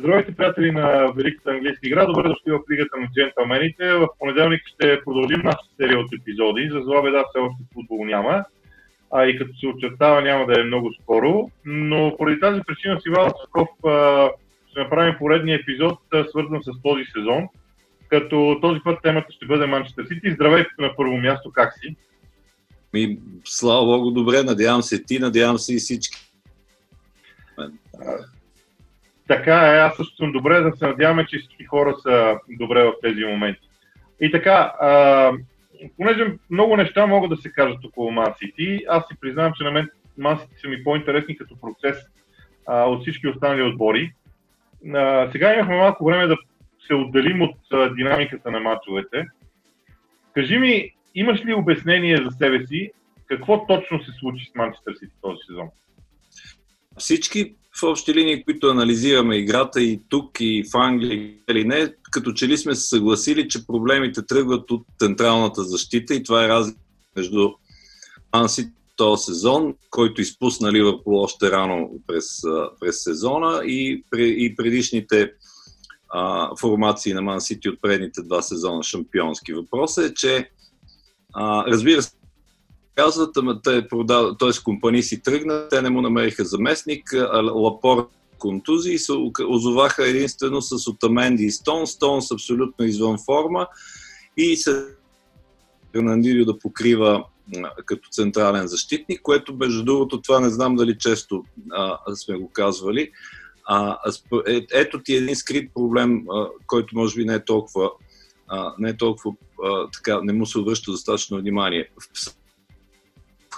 Здравейте, приятели на Великата английска игра. Добре дошли в Лигата на джентълмените. В понеделник ще продължим нашата серия от епизоди. За зла беда все още футбол няма. А и като се очертава няма да е много скоро. Но поради тази причина си Вал Цуков ще направим поредния епизод, свързан с този сезон. Като този път темата ще бъде Манчестър Сити. Здравейте на първо място, как си? Ми, слава Богу, добре. Надявам се ти, надявам се и всички. Така е, аз също съм добре, да се надяваме, че всички хора са добре в тези моменти. И така, а, понеже много неща могат да се кажат около Man City, аз си признавам, че на мен Man City са ми по-интересни като процес а, от всички останали отбори. А, сега имахме малко време да се отделим от а, динамиката на мачовете. Кажи ми, имаш ли обяснение за себе си, какво точно се случи с Манчестър Сити този сезон? Всички в общи линии, които анализираме играта и тук, и в Англия, или не, като че ли сме се съгласили, че проблемите тръгват от централната защита и това е разлика между Анси този сезон, който изпусна Ливърпул още рано през, през сезона и, и предишните а, формации на Ман Сити от предните два сезона шампионски. Въпросът е, че а, разбира се, казват, ама те продав... т.е. компании си тръгна, те не му намериха заместник, Лапор контузии се озоваха единствено с Отаменди и. Стон с абсолютно извън форма и се Фернандио да покрива като централен защитник, което между другото това не знам дали често а, сме го казвали. А, е, ето ти един скрит проблем, а, който може би не е толкова, а, не е толкова а, така, не му се обръща достатъчно внимание. В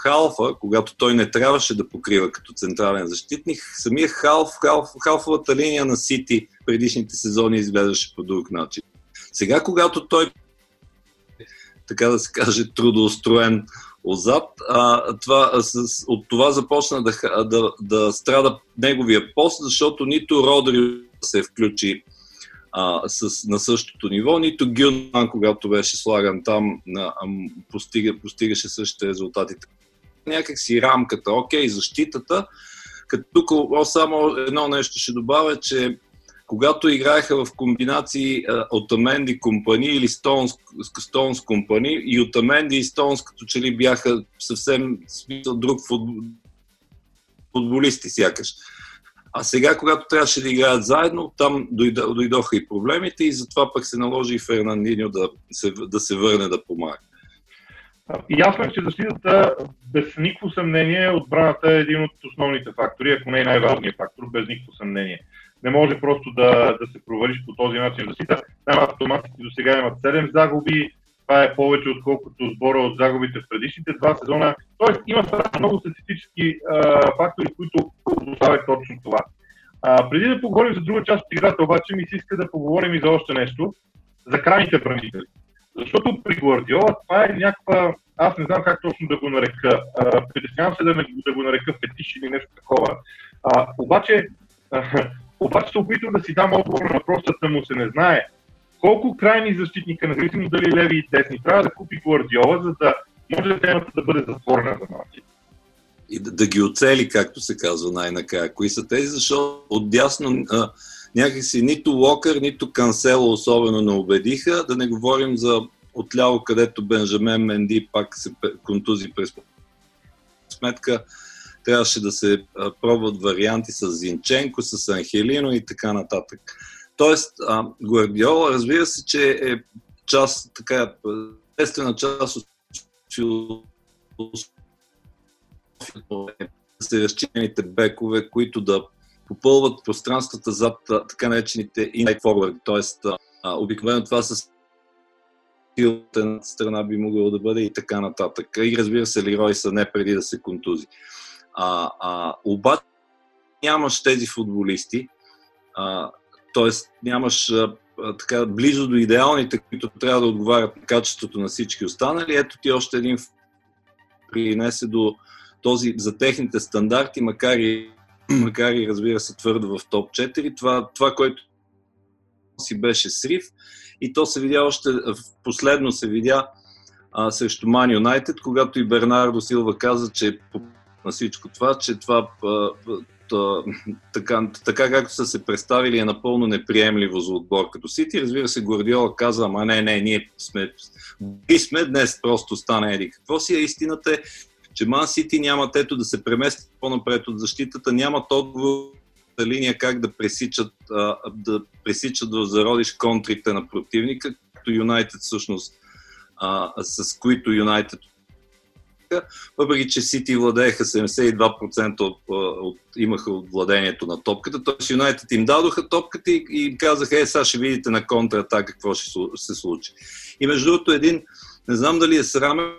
халфа, когато той не трябваше да покрива като централен защитник, самия халф, халф халфовата линия на Сити предишните сезони изглеждаше по друг начин. Сега, когато той така да се каже, трудоустроен отзад, а, това, с, от това започна да, да, да страда неговия пост, защото нито Родри се включи а, с, на същото ниво, нито Гюнман, когато беше слаган там, а, постига, постигаше същите резултати някакси рамката, окей, защитата. Като тук само едно нещо ще добавя, че когато играеха в комбинации от Аменди компани или Стоунс, Стоунс компани и от Аменди и Стоунс като че ли бяха съвсем смисъл друг футбол, футболисти сякаш. А сега, когато трябваше да играят заедно, там дойдоха и проблемите и затова пък се наложи и Фернандиньо да се, да се върне да помага. Ясно е, че защитата без никакво съмнение отбраната е един от основните фактори, ако не е най-важният фактор, без никакво съмнение. Не може просто да, да се провалиш по този начин защита. Там автоматите до сега имат 7 загуби, това е повече отколкото сбора от загубите в предишните два сезона. Тоест има много статистически а, фактори, които доставят точно това. А, преди да поговорим за друга част от играта, обаче ми се иска да поговорим и за още нещо, за крайните бранители. Защото при Гвардиола това е някаква, аз не знам как точно да го нарека, притеснявам се да, не, да го нарека фетиш или нещо такова. А, обаче, а, обаче се опитвам да си дам отговор на въпросът, му се не знае. Колко крайни защитника, независимо дали леви и десни, трябва да купи Гвардиола, за да може темата да бъде затворена за нас? И да, да ги оцели, както се казва най-накрая. Кои са тези, защото отдясно а, някакси нито Локър, нито Кансело особено не убедиха, да не говорим за отляво, където Бенжамен Менди пак се контузи през сметка. Трябваше да се пробват варианти с Зинченко, с Анхелино и така нататък. Тоест, Гвардиола, разбира се, че е част, така, естествена част от философията се разчинените бекове, които да попълват пространствата зад така наречените inside forward, т.е. обикновено това с силата на страна би могло да бъде и така нататък. И разбира се, Лирой са не преди да се контузи. А, а, обаче нямаш тези футболисти, т.е. нямаш а, така близо до идеалните, които трябва да отговарят на качеството на всички останали. Ето ти още един принесе до този за техните стандарти, макар и макар и разбира се твърдо в топ 4. Това, това което си беше срив и то се видя още, последно се видя а, срещу Ман Юнайтед, когато и Бернардо Силва каза, че на всичко това, че това така, така както са се представили е напълно неприемливо за отбор като Сити. Разбира се, Гвардиола казва, ама не, не, ние сме, и сме днес просто стане еди. Какво си е истината е, че Ман Сити нямат ето да се премести по-напред от защитата, нямат отговор линия как да пресичат, да пресичат в зародиш контрите на противника, както Юнайтед всъщност, с които Юнайтед въпреки че Сити владееха 72% от, от, имаха от владението на топката. Т.е. Юнайтед им дадоха топката и, и казаха, е, сега ще видите на контратака какво ще се случи. И между другото един, не знам дали е срамен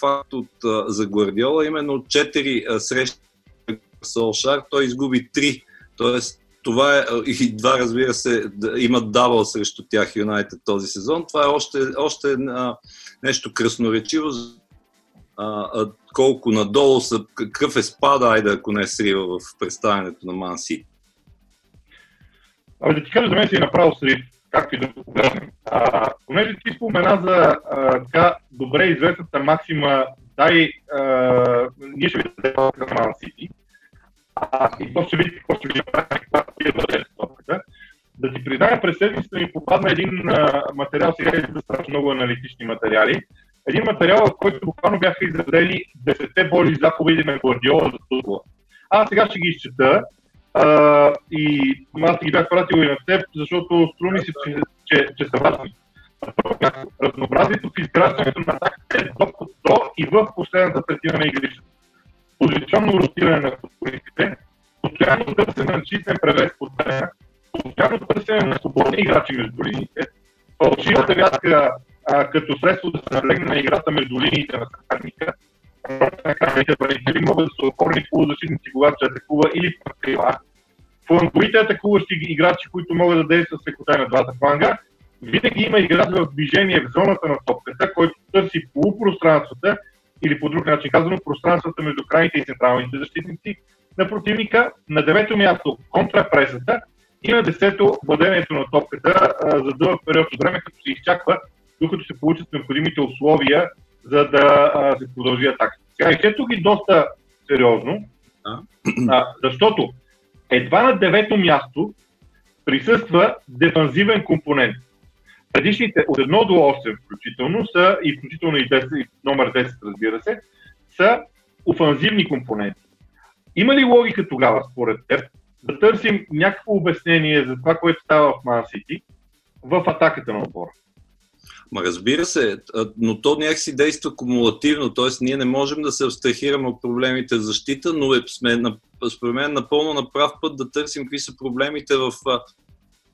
факт от, за Гвардиола, именно 4 срещи Солшар, той изгуби 3. Тоест, това е, и два, разбира се, имат дабъл срещу тях Юнайтед този сезон. Това е още, още а, нещо красноречиво, а, а, колко надолу са, какъв е спада, айде ако не е срива в представянето на Ман Сити. Абе да ти кажа, за мен си е направо срив, както и да го погледнем. Понеже ти спомена за а, така добре известната максима дай, а, ние ще видим на Ман Сити, и то ще видите какво ще ви направи, когато вие бъдете топката. Да ти призная, през седмицата ми попадна един а, материал, сега е страшно много аналитични материали, един материал, в който буквално бяха изразени 10 боли заповеди на Гвардиола за футбола. Аз сега ще ги изчета а, и аз ги бях пратил и на теб, защото струми се, че, че, че са важни. Разнообразието в изграждането на атаката е до, до и в последната третина на игрищата. Позиционно ротиране на футболистите, постоянно търсене на чистен превес по терена, постоянно търсене на свободни играчи между линиите, фалшивата вятка като средство да се налегне на играта между линиите на съперника. Бранители могат да са опорни полузащитници, когато се атакува или пък крила. Фланговите атакуващи играчи, които могат да действат с лекота на двата фланга, винаги има играч в движение в зоната на топката, който търси полупространствата или по друг начин казано пространствата между крайните и централните защитници на противника. На девето място контрапресата и на десето владението на топката а, за дълъг период от време, като се изчаква докато се получат необходимите условия, за да а, се продължи атаката. Изчето ги доста сериозно, а, защото едва на девето място присъства дефанзивен компонент. Предишните от 1 до 8 включително са, и включително и 10, и номер 10 разбира се, са офанзивни компоненти. Има ли логика тогава, според теб, да търсим някакво обяснение за това, което става в Ман Сити в атаката на отбора? Ма разбира се, но то някакси действа кумулативно, т.е. ние не можем да се абстрахираме от проблемите в защита, но е, сме, според мен, напълно на прав път да търсим какви са проблемите в,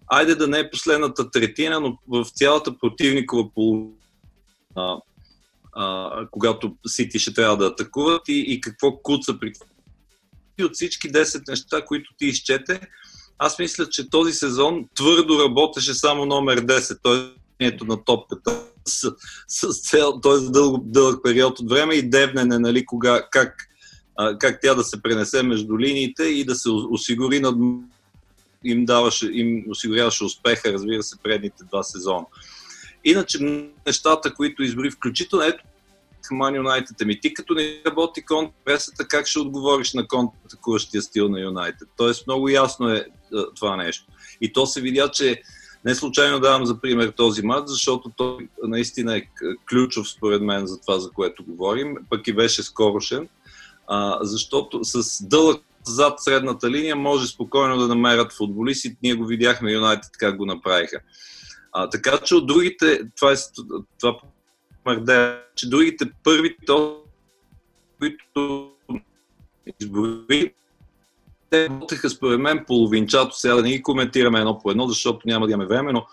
айде да не е последната третина, но в цялата противникова половина, когато Сити ще трябва да атакуват и, и какво куца при. И от всички 10 неща, които ти изчете, аз мисля, че този сезон твърдо работеше само номер 10, т.е на топката с, с цел, т.е. дълъг, дълъг период от време и девнене, нали, кога, как, а, как тя да се пренесе между линиите и да се осигури над им, даваше, им осигуряваше успеха, разбира се, предните два сезона. Иначе нещата, които избори, включително ето Ман Юнайтед, ами ти като не работи контрпресата, как ще отговориш на контратакуващия стил на Юнайтед? Тоест много ясно е това нещо. И то се видя, че не случайно давам за пример този матч, защото той наистина е ключов според мен за това, за което говорим, пък и беше скорошен, а, защото с дълъг зад средната линия може спокойно да намерят футболисти. Ние го видяхме Юнайтед как го направиха. А, така че от другите, това е това мърде, че другите първите, които избори, те работеха според мен половинчато, сега да не ги коментираме едно по едно, защото няма да имаме време, но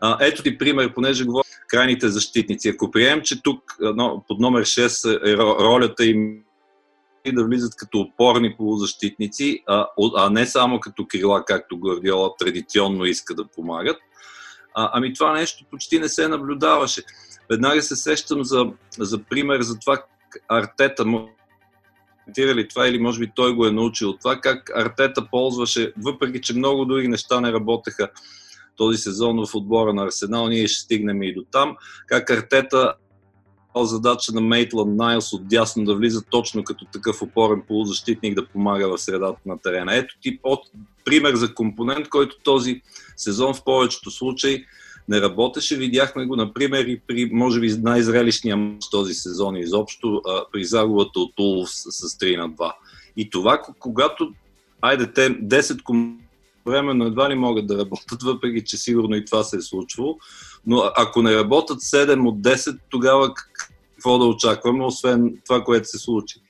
а, ето ти пример, понеже говоря крайните защитници. Ако приемем, че тук но, под номер 6 е ролята им да влизат като опорни полузащитници, а, а не само като крила, както Гвардиола традиционно иска да помагат, а, ами това нещо почти не се наблюдаваше. Веднага се сещам за, за пример за това Артета коментирали това или може би той го е научил това, как Артета ползваше, въпреки че много други неща не работеха този сезон в отбора на Арсенал, ние ще стигнем и до там, как Артета задача на Мейтланд Найлс от дясно да влиза точно като такъв опорен полузащитник да помага в средата на терена. Ето ти под пример за компонент, който този сезон в повечето случаи не работеше. Видяхме го, например, и при, може би, най-зрелищния матч този сезон изобщо, а, при загубата от Улф с, с 3 на 2. И това, когато, айде, те 10 временно едва ли могат да работят, въпреки че сигурно и това се е случвало, но ако не работят 7 от 10, тогава какво да очакваме, освен това, което се случи?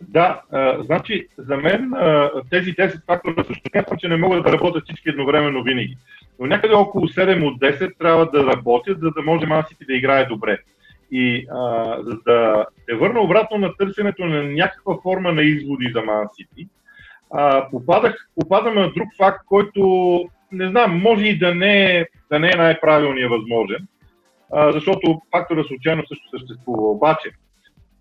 Да, а, значи за мен а, тези 10 фактора също смятам, че не могат да работят всички едновременно винаги. Но някъде около 7 от 10 трябва да работят, за да може Мансити да играе добре. И а, за да се върна обратно на търсенето на някаква форма на изводи за Мансити, попадах, попадам на друг факт, който не знам, може и да не е, да не е най-правилният възможен, а, защото фактора случайно също съществува. Обаче,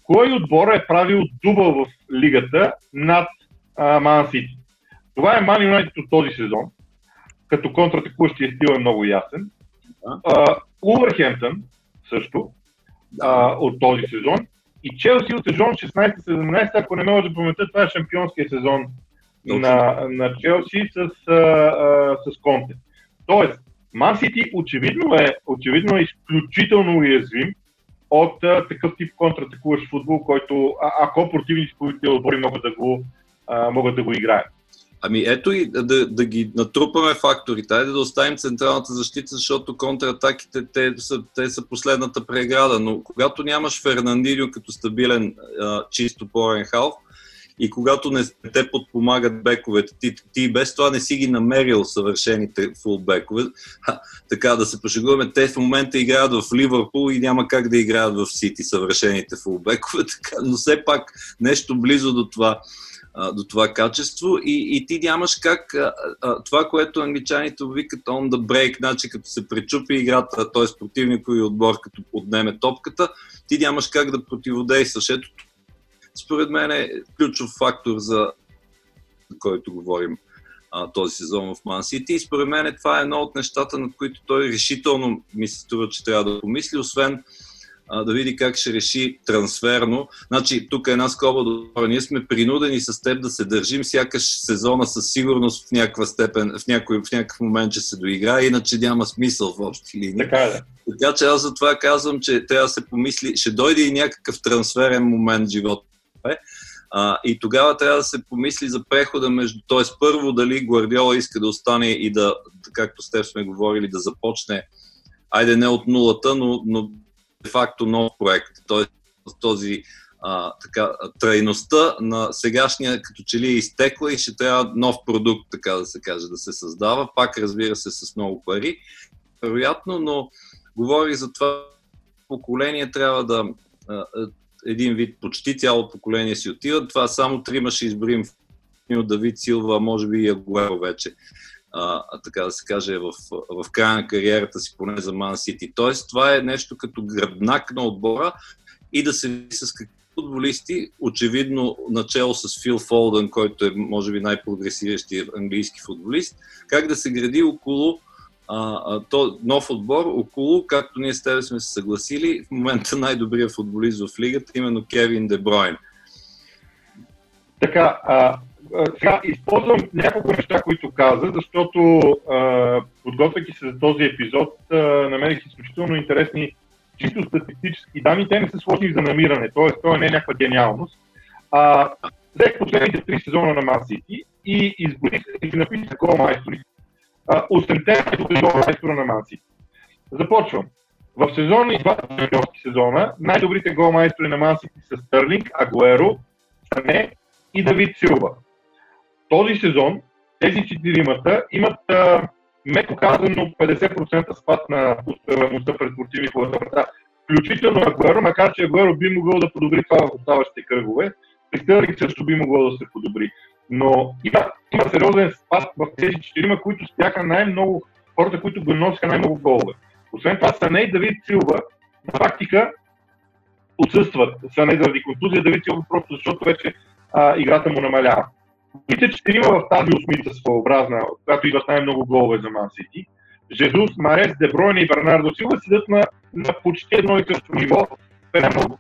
кой отбор е правил дубъл в лигата над Ман Сити? Това е Ман Юнайтед от този сезон, като контратакуващия стил е много ясен. Улвърхемптън също а, от този сезон. И Челси от сезон 16-17, ако не ме да помета, това е шампионския сезон на, на Челси с, а, а, с Конте. Тоест, Ман Сити очевидно е, очевидно е изключително уязвим от а, такъв тип контратакуващ футбол, който, а, ако противниците отбори могат да го, а, могат да го играят. Ами ето и да, да ги натрупаме факторите. Айде да оставим централната защита, защото контратаките те са, те са последната преграда. Но когато нямаш Фернандиньо като стабилен а, чисто порен халф, и когато не те подпомагат бековете, ти, ти без това не си ги намерил съвършените фулбекове. Ха, така да се пошегуваме, те в момента играят в Ливърпул и няма как да играят в Сити съвършените фулбекове, така, но все пак нещо близо до това до това качество и, и ти нямаш как а, а, това, което англичаните викат on the break, значи като се пречупи играта, т.е. противникови отбор като отнеме топката, ти нямаш как да противодействаш. Ето според мен е ключов фактор за който говорим а, този сезон в Ман Сити. И според мен това е едно от нещата, над които той решително ми се струва, че трябва да помисли, освен а, да види как ще реши трансферно. Значи, тук е една скоба добра. Ние сме принудени с теб да се държим сякаш сезона със сигурност в някаква степен, в, някой, в някакъв момент ще се доиграе, иначе няма смисъл в общи линии. Така е. Така че аз за това казвам, че трябва да се помисли, ще дойде и някакъв трансферен момент в живота е. А, и тогава трябва да се помисли за прехода между, т.е. първо дали Гвардиола иска да остане и да, както с теб сме говорили, да започне, айде не от нулата, но, но де-факто нов проект. Т.е. този а, така, трайността на сегашния като че ли е изтекла и ще трябва нов продукт, така да се каже, да се създава. Пак разбира се с много пари, вероятно, но говори за това поколение трябва да един вид почти цяло поколение си отиват. Това само трима ще изборим от Давид Силва, може би и Агуеро вече, а, така да се каже, в, в края на кариерата си, поне за Ман Сити. Тоест, това е нещо като гръбнак на отбора и да се види с какви футболисти, очевидно начало с Фил Фолдън, който е, може би, най-прогресиращия английски футболист, как да се гради около а, то, нов отбор около, както ние с тебе сме се съгласили, в момента най-добрият футболист в лигата, именно Кевин Дебройн. Така, а, сега използвам няколко неща, които каза, защото а, подготвяйки се за този епизод, а, намерих изключително интересни чисто статистически данни. Те не са сложни за намиране, т.е. това не е някаква гениалност. А, взех последните три сезона на Ман Сити и изборих и написах гол майсторите 8-те голмайстора на Манси. Започвам. В сезона и двата шампионски сезона най-добрите голмайстори на Манси са Стърлинг, Агуеро, Сане и Давид Силва. Този сезон тези четиримата имат меко казано 50% спад на успеваемостта пред спортивни врата. Включително Агуеро, макар че Агуеро би могъл да подобри това в оставащите кръгове, при Стърлинг също би могло да се подобри. Но има, има сериозен спад в тези четирима, които бяха най-много хората, които го носиха най-много голове. Освен това, Сане и Давид Силва на практика отсъстват. Сане заради контузия, Давид Силва просто защото вече а, играта му намалява. Другите четирима в тази осмица своеобразна, която идват най-много голове за Ман Сити, Жезус, Марес, Дебройне и Бернардо Силва седят на на почти едно и също ниво, прямо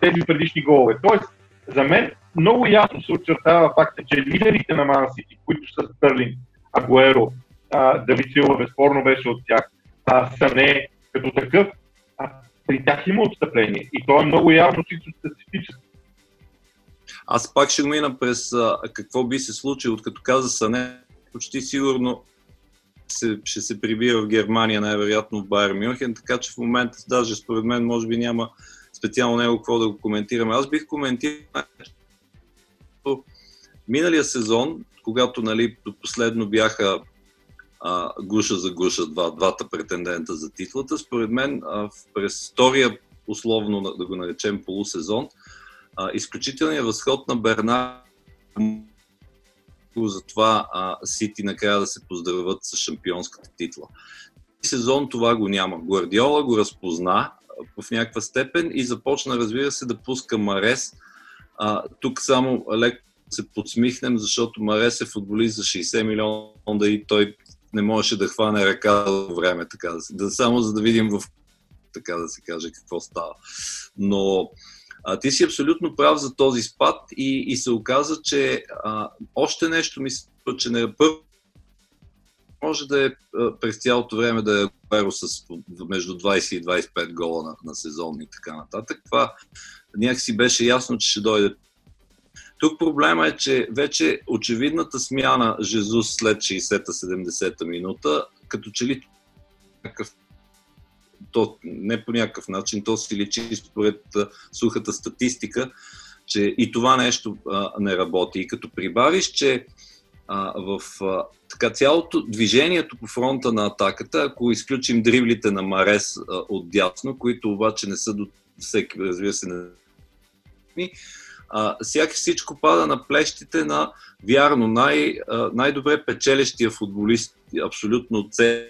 тези предишни голове. Тоест, за мен много ясно се очертава факта, че лидерите на Ман Сити, които са Стърлин, Агуеро, Давид Силва безспорно беше от тях, а, Сане като такъв, а, при тях има отстъпление. И то е много явно чисто статистически. Аз пак ще мина през а, какво би се случило, като каза Сане, почти сигурно се, ще се прибира в Германия, най-вероятно в Байер Мюнхен, така че в момента даже според мен може би няма специално него какво да го коментираме. Аз бих коментирал миналия сезон, когато нали, последно бяха а, гуша за гуша два, двата претендента за титлата, според мен а, през втория, условно да го наречем полусезон, а, изключителният възход на Берна за това а, Сити накрая да се поздравят с шампионската титла. Сезон това го няма. Гвардиола го разпозна в някаква степен и започна, разбира се, да пуска Марес. А, тук само леко се подсмихнем, защото Марес е футболист за 60 милиона и той не можеше да хване ръка време, така да, да само за да видим в така да се каже какво става. Но а, ти си абсолютно прав за този спад и, и се оказа, че а, още нещо мисля, че не е първо може да е през цялото време да е перо с между 20 и 25 гола на, на сезон и така нататък. Това някакси беше ясно, че ще дойде. Тук проблема е, че вече очевидната смяна Жезус след 60-70 минута, като че ли то не по някакъв начин, то си личи според сухата статистика, че и това нещо а, не работи. И като прибавиш, че а, в а, така цялото движението по фронта на атаката, ако изключим дривлите на Марес а, от дясно, които обаче не са до всеки, разбира се, не а, всичко пада на плещите на вярно най, а, най-добре печелещия футболист, абсолютно цел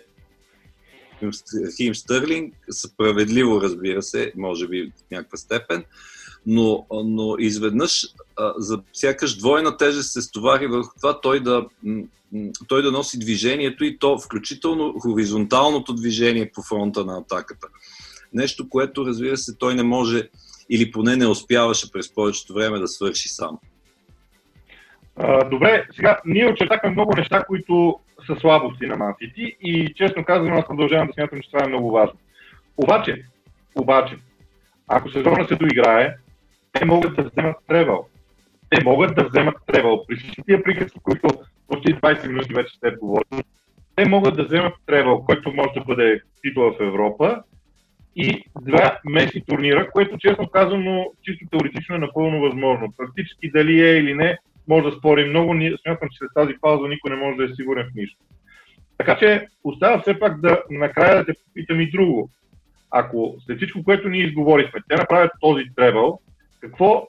Хим Стърлинг, справедливо разбира се, може би в някаква степен, но, но изведнъж за сякаш двойна тежест се стовари върху това той да, той да носи движението и то включително хоризонталното движение по фронта на атаката. Нещо, което разбира се той не може или поне не успяваше през повечето време да свърши сам. добре, сега ние очертахме много неща, които са слабости на Мансити и честно казвам, аз продължавам да смятам, че това е много важно. Обаче, обаче, ако сезона се доиграе, те могат да вземат тревел. Те могат да вземат тревел. При всички тия приказки, които почти 20 минути вече сте говорили, те могат да вземат тревел, който може да бъде титла в Европа и два местни турнира, което честно казано, чисто теоретично е напълно възможно. Практически дали е или не, може да спорим много. Смятам, че след тази пауза никой не може да е сигурен в нищо. Така че остава все пак да накрая да те попитам и друго. Ако след всичко, което ние изговорихме, те направят този тревел, какво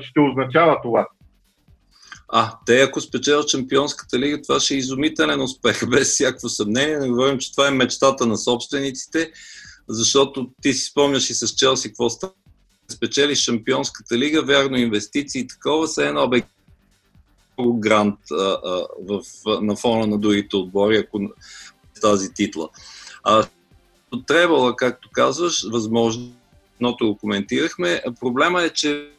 ще означава това? А, те ако спечелят Чемпионската лига, това ще е изумителен успех, без всякакво съмнение. Не говорим, че това е мечтата на собствениците, защото ти си спомняш и с Челси какво става. Спечелиш Шампионската лига, вярно инвестиции и такова, са едно бе грант а, а, в, на фона на другите отбори, ако тази титла. А, Требала, както казваш, възможно едното го коментирахме. Проблема е, че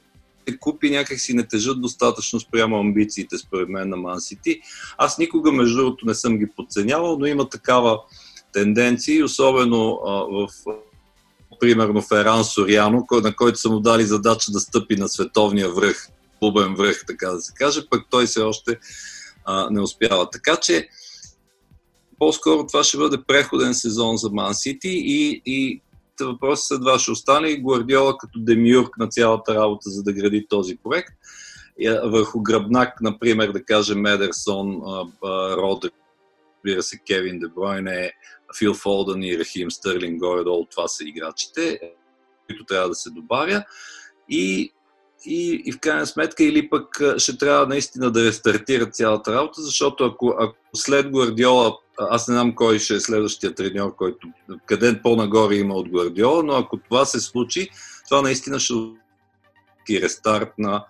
купи някак си не тежат достатъчно спрямо амбициите, според мен, на Ман Сити. Аз никога, между другото, не съм ги подценявал, но има такава тенденция, особено а, в примерно Феран Сориано, на който са му дали задача да стъпи на световния връх, клубен връх, така да се каже, пък той все още а, не успява. Така че, по-скоро това ще бъде преходен сезон за Ман Сити и, и въпроси са два. Ще остане Гвардиола като демиург на цялата работа, за да гради този проект. Върху гръбнак, например, да кажем Медерсон, Родри, разбира се, Кевин Дебройне, Фил Фолдън и Рахим Стърлинг, горе-долу това са играчите, които трябва да се добавя. И, и, и в крайна сметка, или пък ще трябва наистина да рестартира цялата работа, защото ако, ако след Гвардиола аз не знам кой ще е следващия треньор, който къде по-нагоре има от Гвардиола, но ако това се случи, това наистина ще е рестарт на,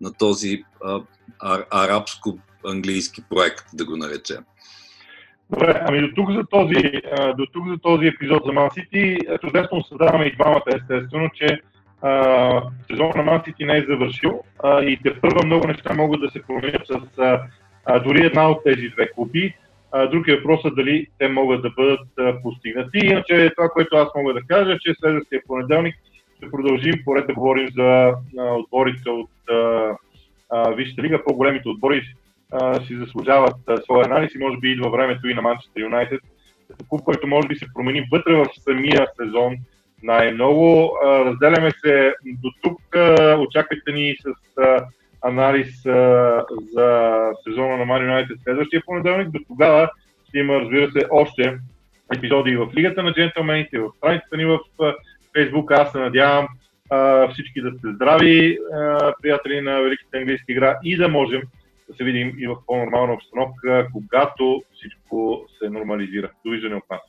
на този а, арабско-английски проект, да го наречем. Добре, ами до тук за този, до тук за този епизод за Ман Сити. Чудесно създаваме и двамата, естествено, че а, сезон на Ман Сити не е завършил а, и те първа много неща могат да се променят с а, дори една от тези две купи. Друг е въпросът дали те могат да бъдат постигнати. Иначе това, което аз мога да кажа, че следващия понеделник ще продължим поред да говорим за отборите от Висшата лига. По-големите отбори си заслужават своя анализ и може би идва времето и на Манчестър Юнайтед. Клуб, който може би се промени вътре в самия сезон най-много. Разделяме се до тук. Очаквайте ни с анализ а, за сезона на Марио Юнайтед следващия понеделник. До тогава ще има, разбира се, още епизоди в Лигата на джентълмените, в страницата ни в Фейсбук. Аз се надявам а, всички да сте здрави, а, приятели на Великата английска игра и да можем да се видим и в по-нормална обстановка, когато всичко се нормализира. Довиждане от нас.